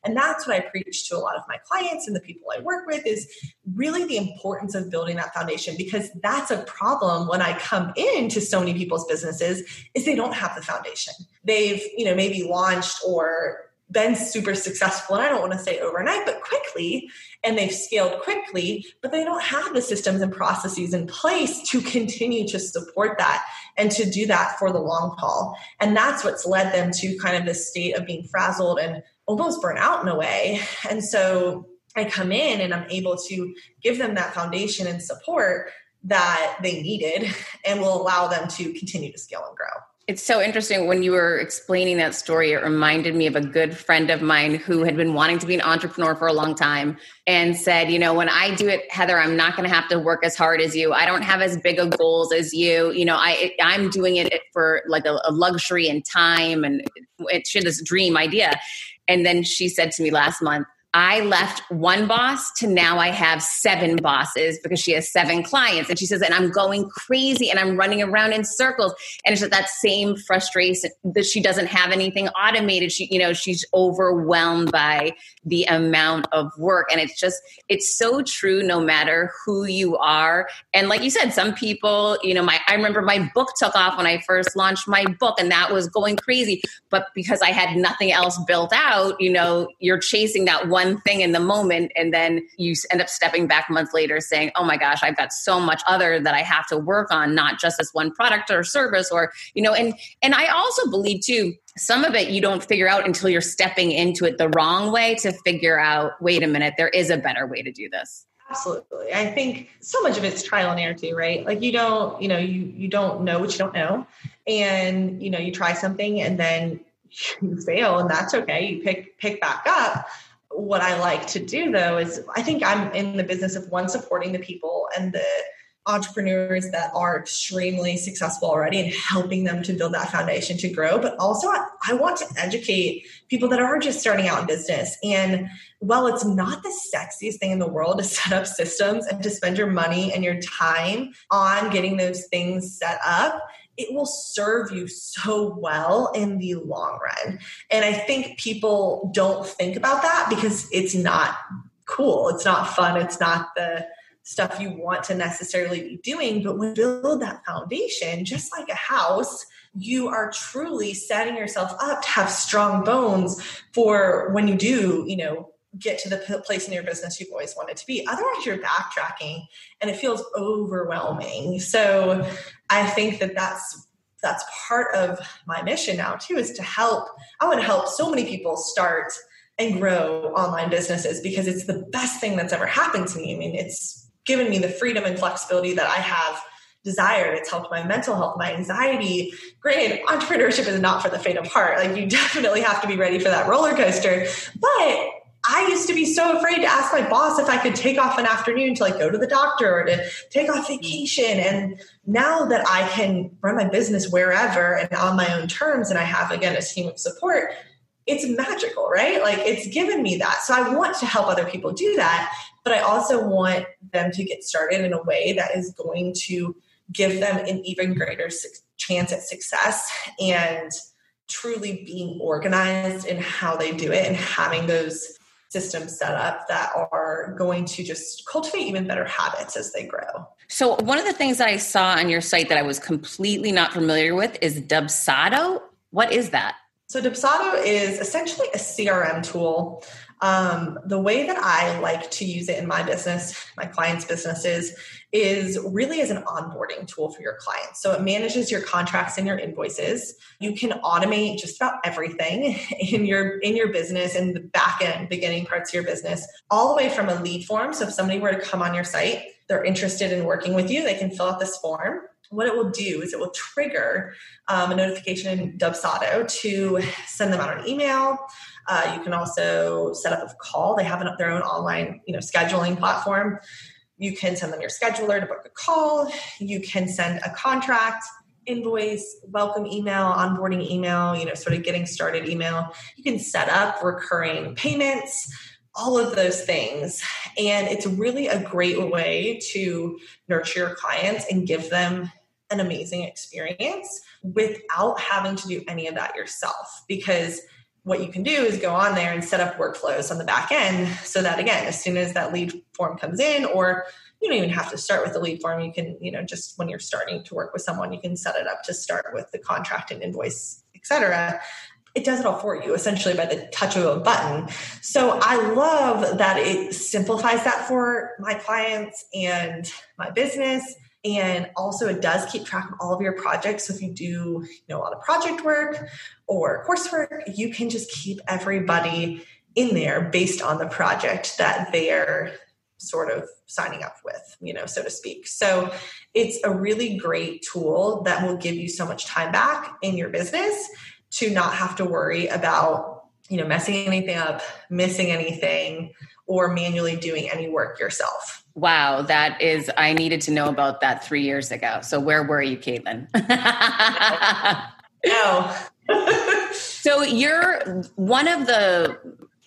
Speaker 3: And that's what I preach to a lot of my clients and the people I work with is really the importance of building that foundation because that's a problem when I come into so many people's businesses is they don't have the foundation. They've, you know, maybe launched or been super successful and I don't want to say overnight, but quickly, and they've scaled quickly, but they don't have the systems and processes in place to continue to support that and to do that for the long haul. And that's what's led them to kind of this state of being frazzled and almost burn out in a way. And so I come in and I'm able to give them that foundation and support that they needed and will allow them to continue to scale and grow.
Speaker 1: It's so interesting when you were explaining that story. It reminded me of a good friend of mine who had been wanting to be an entrepreneur for a long time and said, You know, when I do it, Heather, I'm not going to have to work as hard as you. I don't have as big of goals as you. You know, I, I'm doing it for like a, a luxury and time and it's this dream idea. And then she said to me last month, I left one boss to now I have seven bosses because she has seven clients. And she says, and I'm going crazy and I'm running around in circles. And it's that same frustration that she doesn't have anything automated. She, you know, she's overwhelmed by the amount of work. And it's just, it's so true no matter who you are. And like you said, some people, you know, my, I remember my book took off when I first launched my book and that was going crazy. But because I had nothing else built out, you know, you're chasing that one one thing in the moment and then you end up stepping back months later saying oh my gosh i've got so much other that i have to work on not just this one product or service or you know and and i also believe too some of it you don't figure out until you're stepping into it the wrong way to figure out wait a minute there is a better way to do this.
Speaker 3: Absolutely. I think so much of it's trial and error too right? Like you don't you know you you don't know what you don't know and you know you try something and then you fail and that's okay. You pick pick back up what I like to do though is I think I'm in the business of one supporting the people and the entrepreneurs that are extremely successful already and helping them to build that foundation to grow. But also, I, I, want to educate people that are just starting out in business. And while it's not the sexiest thing in the world to set up systems and to spend your money and your time on getting those things set up, it will serve you so well in the long run. And I think people don't think about that because it's not cool. It's not fun. It's not the stuff you want to necessarily be doing. But when you build that foundation, just like a house, you are truly setting yourself up to have strong bones for when you do, you know, get to the place in your business you've always wanted to be. Otherwise, you're backtracking and it feels overwhelming. So I think that that's that's part of my mission now too is to help. I want to help so many people start and grow online businesses because it's the best thing that's ever happened to me. I mean, it's given me the freedom and flexibility that I have desired. It's helped my mental health, my anxiety. Granted, entrepreneurship is not for the faint of heart. Like you definitely have to be ready for that roller coaster. But I used to be so afraid to ask my boss if I could take off an afternoon to like go to the doctor or to take off vacation. Mm-hmm. And now that I can run my business wherever and on my own terms, and I have again a team of support, it's magical, right? Like it's given me that. So I want to help other people do that, but I also want them to get started in a way that is going to give them an even greater chance at success and truly being organized in how they do it and having those systems set up that are going to just cultivate even better habits as they grow.
Speaker 1: So, one of the things that I saw on your site that I was completely not familiar with is Dubsado. What is that?
Speaker 3: So, Dubsado is essentially a CRM tool um, the way that I like to use it in my business, my clients' businesses, is really as an onboarding tool for your clients. So it manages your contracts and your invoices. You can automate just about everything in your in your business in the back end, beginning parts of your business, all the way from a lead form. So if somebody were to come on your site, they're interested in working with you, they can fill out this form what it will do is it will trigger um, a notification in Dubsado to send them out an email. Uh, you can also set up a call. They have an, their own online, you know, scheduling platform. You can send them your scheduler to book a call. You can send a contract, invoice, welcome email, onboarding email, you know, sort of getting started email. You can set up recurring payments all of those things. And it's really a great way to nurture your clients and give them an amazing experience without having to do any of that yourself because what you can do is go on there and set up workflows on the back end so that again as soon as that lead form comes in or you don't even have to start with the lead form you can you know just when you're starting to work with someone you can set it up to start with the contract and invoice etc it does it all for you essentially by the touch of a button. So I love that it simplifies that for my clients and my business. And also it does keep track of all of your projects. So if you do you know a lot of project work or coursework you can just keep everybody in there based on the project that they're sort of signing up with you know so to speak so it's a really great tool that will give you so much time back in your business to not have to worry about you know messing anything up missing anything or manually doing any work yourself
Speaker 1: Wow, that is, I needed to know about that three years ago. So, where were you, Katelyn?
Speaker 3: no.
Speaker 1: Oh, so, you're one of the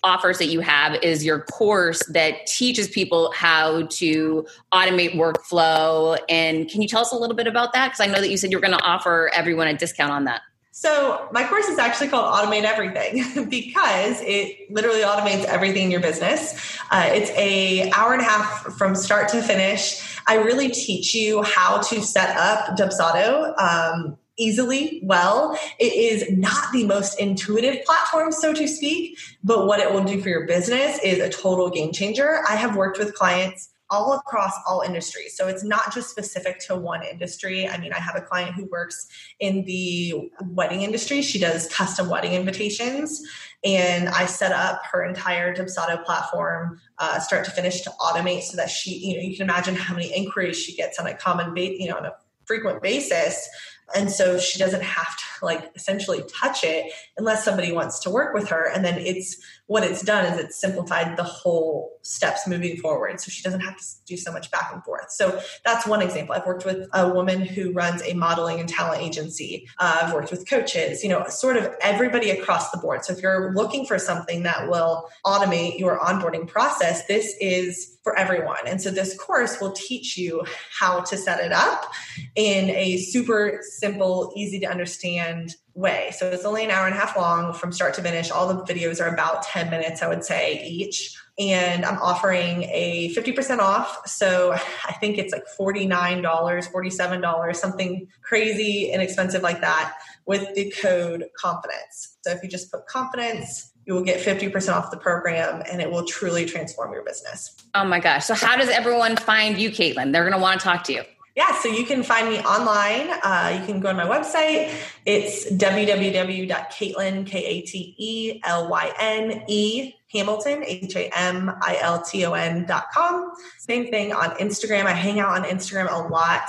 Speaker 1: offers that you have is your course that teaches people how to automate workflow. And can you tell us a little bit about that? Because I know that you said you're going to offer everyone a discount on that.
Speaker 3: So my course is actually called Automate Everything because it literally automates everything in your business. Uh, it's a hour and a half from start to finish. I really teach you how to set up Dubsado um, easily, well. It is not the most intuitive platform, so to speak, but what it will do for your business is a total game changer. I have worked with clients all across all industries. So it's not just specific to one industry. I mean, I have a client who works in the wedding industry. She does custom wedding invitations. And I set up her entire Dubsado platform, uh, start to finish, to automate so that she, you know, you can imagine how many inquiries she gets on a common, ba- you know, on a frequent basis and so she doesn't have to like essentially touch it unless somebody wants to work with her. And then it's what it's done is it's simplified the whole steps moving forward. So she doesn't have to do so much back and forth. So that's one example. I've worked with a woman who runs a modeling and talent agency. Uh, i've worked with coaches you know sort of everybody across the board. So if you're looking for something that will automate your onboarding process this is for everyone. And so this course will teach you how to set it up in a super simple easy to understand way. So it's only an hour and a half long from start to finish. All the videos are about 10 minutes, I would say, each. And I'm offering a 50% off. So I think it's like $49, $47, something crazy and expensive like that with the code confidence. So if you just put confidence, you will get 50% off the program and it will truly transform your business.
Speaker 1: Oh my gosh. So, how does everyone find you, Katelyn? They're going to want to talk to you.
Speaker 3: Yeah, so you can find me online. Uh, you can go on my website. It's www.katelyn, K A T E L Y N E, Hamilton, H A M I L T O N dot com. Same thing on Instagram. I hang out on Instagram a lot.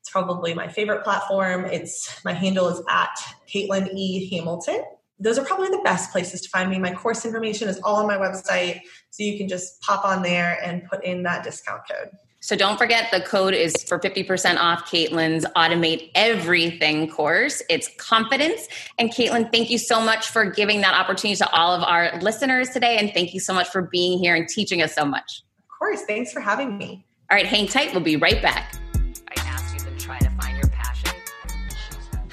Speaker 3: It's probably my favorite platform. It's my handle is at Katelyn E. Hamilton. those are probably the best places to find me. My course information is all on my website. So you can just pop on there and put in that discount code.
Speaker 1: So don't forget the code is for 50% off Katelyn's Automate Everything course. It's confidence. And Caitlin, thank you so much for giving that opportunity to all of our listeners today. And thank you so much for being here and teaching us so much.
Speaker 3: Of course. Thanks for having me.
Speaker 1: All right, hang tight. We'll be right back.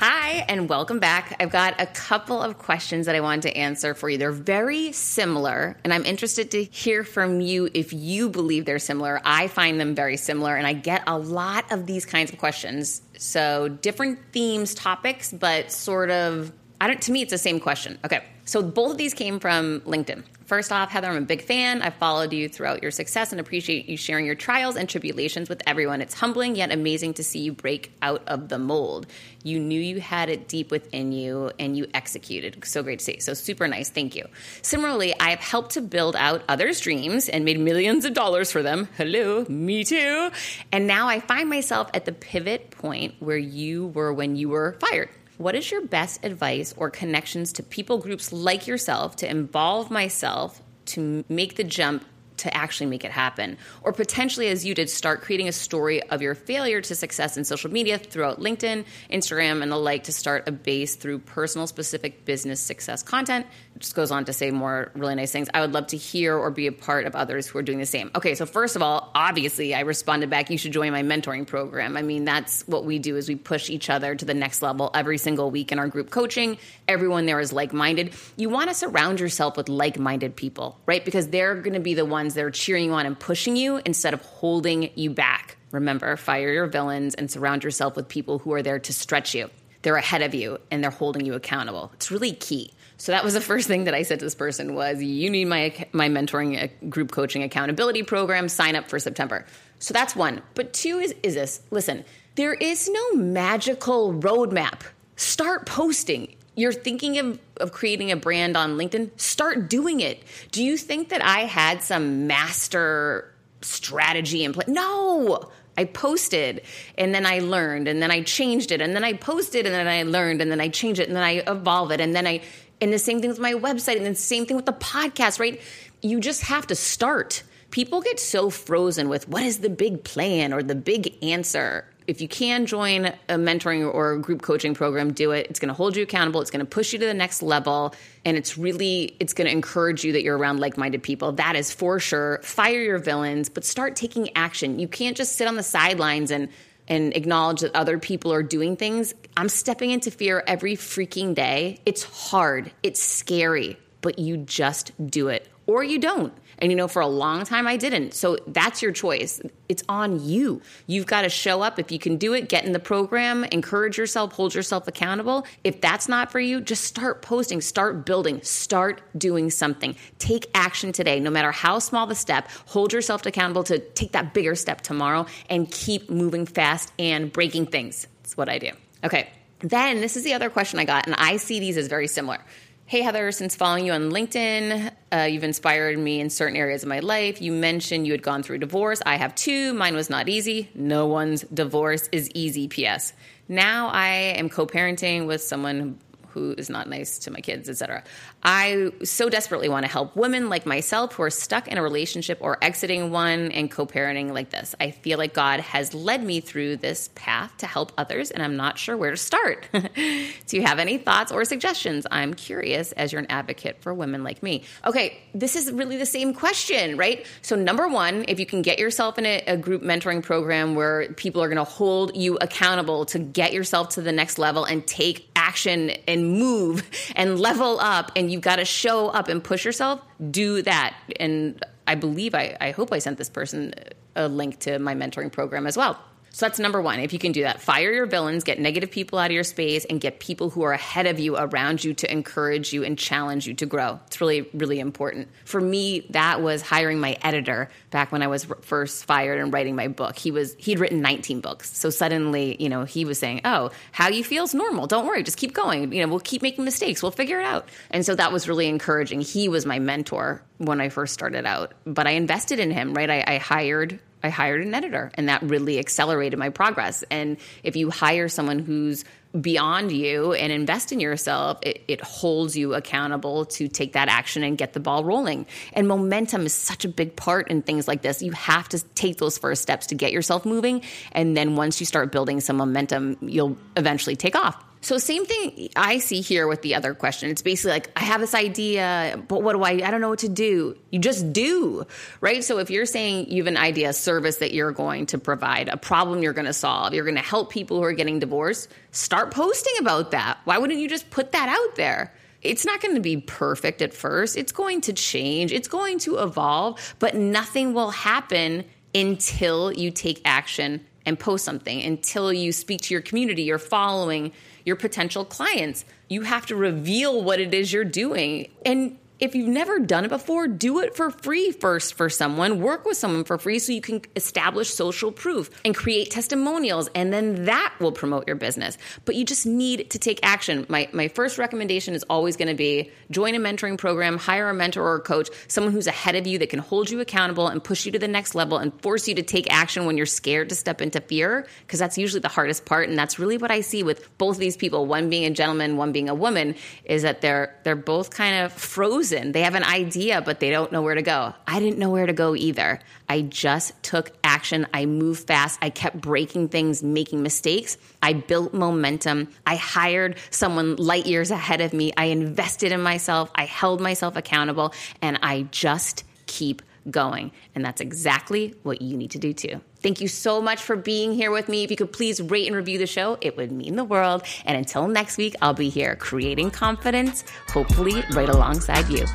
Speaker 1: Hi, and welcome back. I've got a couple of questions that I wanted to answer for you. They're very similar, and I'm interested to hear from you if you believe they're similar. I find them very similar, and I get a lot of these kinds of questions. So, different themes, topics, but sort of, I don't, to me, it's the same question. Okay, so both of these came from LinkedIn. First off, Heather, I'm a big fan. I've followed you throughout your success and appreciate you sharing your trials and tribulations with everyone. It's humbling yet amazing to see you break out of the mold. You knew you had it deep within you and you executed. So great to see. So super nice. Thank you. Similarly, I've helped to build out others' dreams and made millions of dollars for them. Hello, me too. And now I find myself at the pivot point where you were when you were fired. What is your best advice or connections to people groups like yourself to involve myself to make the jump to actually make it happen. Or potentially, as you did, start creating a story of your failure to success in social media throughout LinkedIn, Instagram, and the like to start a base through personal specific business success content. Just goes on to say more really nice things. I would love to hear or be a part of others who are doing the same. Okay, so first of all, obviously, I responded back, you should join my mentoring program. I mean, that's what we do is we push each other to the next level every single week in our group coaching. Everyone there is like-minded. You want to surround yourself with like-minded people, right? Because they're going to be the ones that are cheering you on and pushing you instead of holding you back. Remember, fire your villains and surround yourself with people who are there to stretch you. They're ahead of you and they're holding you accountable. It's really key. So that was the first thing that I said to this person was you need my my mentoring uh, group coaching accountability program sign up for September. So that's one. But two is is this. Listen, there is no magical roadmap. Start posting you're thinking of, of creating a brand on LinkedIn, start doing it. Do you think that I had some master strategy in place? No. I posted and then I learned and then I changed it and then I posted and then I learned and then I changed it and then I evolve it and then I and the same thing with my website and the same thing with the podcast, right? You just have to start. People get so frozen with what is the big plan or the big answer if you can join a mentoring or a group coaching program, do it. It's going to hold you accountable. It's going to push you to the next level. And it's really, it's going to encourage you that you're around like-minded people. That is for sure. Fire your villains, but start taking action. You can't just sit on the sidelines and and acknowledge that other people are doing things. I'm stepping into fear every freaking day. It's hard. It's scary, but you just do it or you don't. And you know, for a long time, I didn't. So that's your choice. It's on you. You've got to show up. If you can do it, get in the program, encourage yourself, hold yourself accountable. If that's not for you, just start posting, start building, start doing something. Take action today, no matter how small the step. Hold yourself accountable to take that bigger step tomorrow and keep moving fast and breaking things. That's what I do. Okay. Then this is the other question I got, and I see these as very similar. Hey, Heather, since following you on LinkedIn, uh, you've inspired me in certain areas of my life. You mentioned you had gone through divorce. I have too. Mine was not easy. No one's divorce is easy, P.S. Now I am co parenting with someone who is not nice to my kids, etc. I so desperately want to help women like myself who are stuck in a relationship or exiting one and co-parenting like this. I feel like God has led me through this path to help others and I'm not sure where to start. Do you have any thoughts or suggestions? I'm curious as you're an advocate for women like me. Okay, this is really the same question, right? So number 1, if you can get yourself in a, a group mentoring program where people are going to hold you accountable to get yourself to the next level and take action and move and level up and you've got to show up and push yourself, do that. And I believe I, I hope I sent this person a link to my mentoring program as well. So that's number one. If you can do that, fire your villains, get negative people out of your space, and get people who are ahead of you around you to encourage you and challenge you to grow. It's really, really important. For me, that was hiring my editor back when I was first fired and writing my book. He was he'd written 19 books, so suddenly, you know, he was saying, "Oh, how you feel is normal. Don't worry, just keep going. You know, we'll keep making mistakes. We'll figure it out." And so that was really encouraging. He was my mentor when I first started out, but I invested in him. Right, I, I hired I hired an editor and that really accelerated my progress. And if you hire someone who's beyond you and invest in yourself, it, it, holds you accountable to take that action and get the ball rolling. And momentum is such a big part in things like this. You have to take those first steps to get yourself moving. And then once you start building some momentum, you'll eventually take off. So same thing I see here with the other question. It's basically like I have this idea, but what do I I don't know what to do. You just do, right? So if you're saying you have an idea, a service that you're going to provide, a problem you're going to solve, you're going to help people who are getting divorced, start posting about that. Why wouldn't you just put that out there? It's not going to be perfect at first. It's going to change. It's going to evolve, but nothing will happen until you take action and post something, until you speak to your community, your following, your potential clients. You have to reveal what it is you're doing. And if you've never done it before, do it for free first for someone. Work with someone for free so you can establish social proof and create testimonials, and then that will promote your business. But you just need to take action. My, my first recommendation is always going to be join a mentoring program, hire a mentor or a coach, someone who's ahead of you that can hold you accountable and push you to the next level and force you to take action when you're scared to step into fear, because that's usually the hardest part. And that's really what I see with both these people, one being a gentleman, one being a woman, is that they're they're both kind of frozen they have an idea, but they don't know where to go. I didn't know where to go either. I just took action. I moved fast. I kept breaking things, making mistakes. I built momentum. I hired someone light years ahead of me. I invested in myself. I held myself accountable, and I just keep going. And that's exactly what you need to do too. Thank you so much for being here with me. If you could please rate and review the show, it would mean the world. And until next week, I'll be here creating confidence, hopefully right alongside you.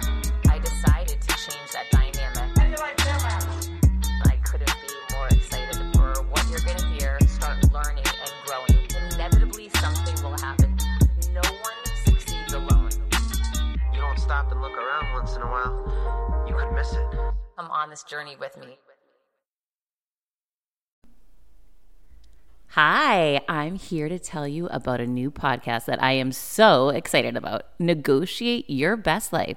Speaker 1: On this journey with me. Hi, I'm here to tell you about a new podcast that I am so excited about Negotiate Your Best Life,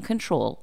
Speaker 1: control